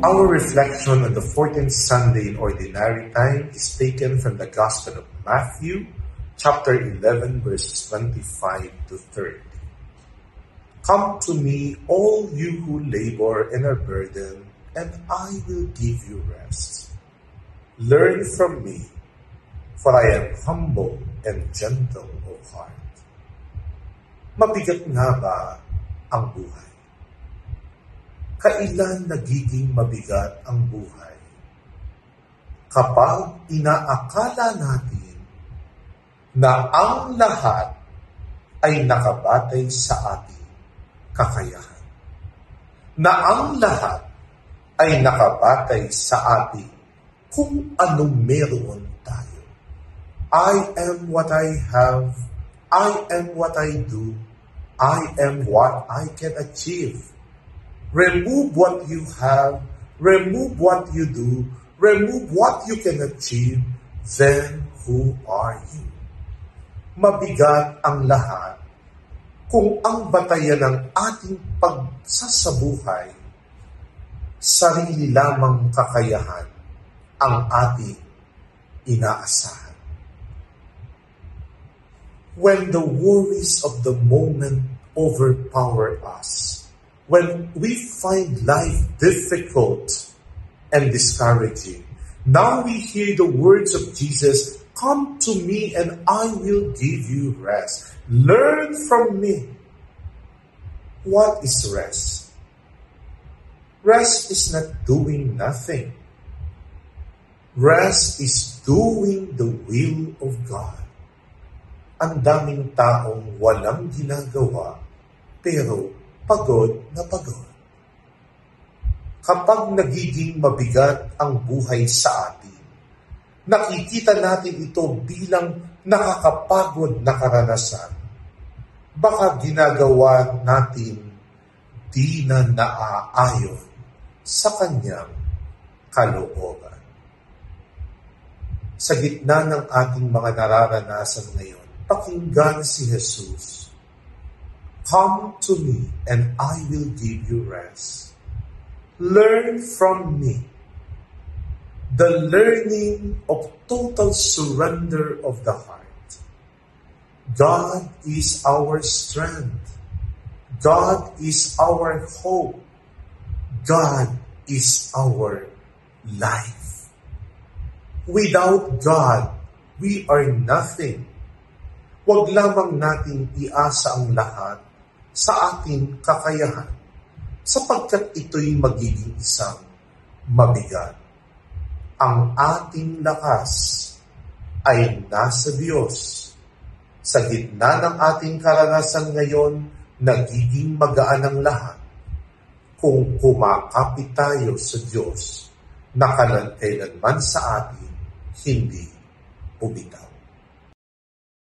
Our reflection on the 14th Sunday in Ordinary Time is taken from the Gospel of Matthew, chapter 11, verses 25 to 30. Come to me, all you who labor and are burdened, and I will give you rest. Learn from me, for I am humble and gentle of heart. Mabigat nga ba ang buhay? Kailan nagiging mabigat ang buhay? Kapag inaakala natin na ang lahat ay nakabatay sa ating kakayahan. Na ang lahat ay nakabatay sa ating kung anong meron tayo. I am what I have. I am what I do. I am what I can achieve Remove what you have, remove what you do, remove what you can achieve, then who are you? Mabigat ang lahat kung ang batayan ng ating pagsasabuhay, sarili lamang kakayahan ang ating inaasahan. When the worries of the moment overpower us, when we find life difficult and discouraging, now we hear the words of Jesus, Come to me and I will give you rest. Learn from me. What is rest? Rest is not doing nothing. Rest is doing the will of God. Ang daming taong walang ginagawa, pero pagod na pagod. Kapag nagiging mabigat ang buhay sa atin, nakikita natin ito bilang nakakapagod na karanasan. Baka ginagawa natin di na naaayon sa kanyang kalooban. Sa gitna ng ating mga nararanasan ngayon, pakinggan si Jesus Come to me, and I will give you rest. Learn from me the learning of total surrender of the heart. God is our strength. God is our hope. God is our life. Without God, we are nothing. Huwag lamang nating iasa ang lahat sa ating kakayahan sapagkat ito'y magiging isang mabigat. Ang ating lakas ay nasa Diyos. Sa gitna ng ating karanasan ngayon, nagiging magaan ang lahat kung kumakapit tayo sa Diyos na kailanman sa atin hindi bumitaw.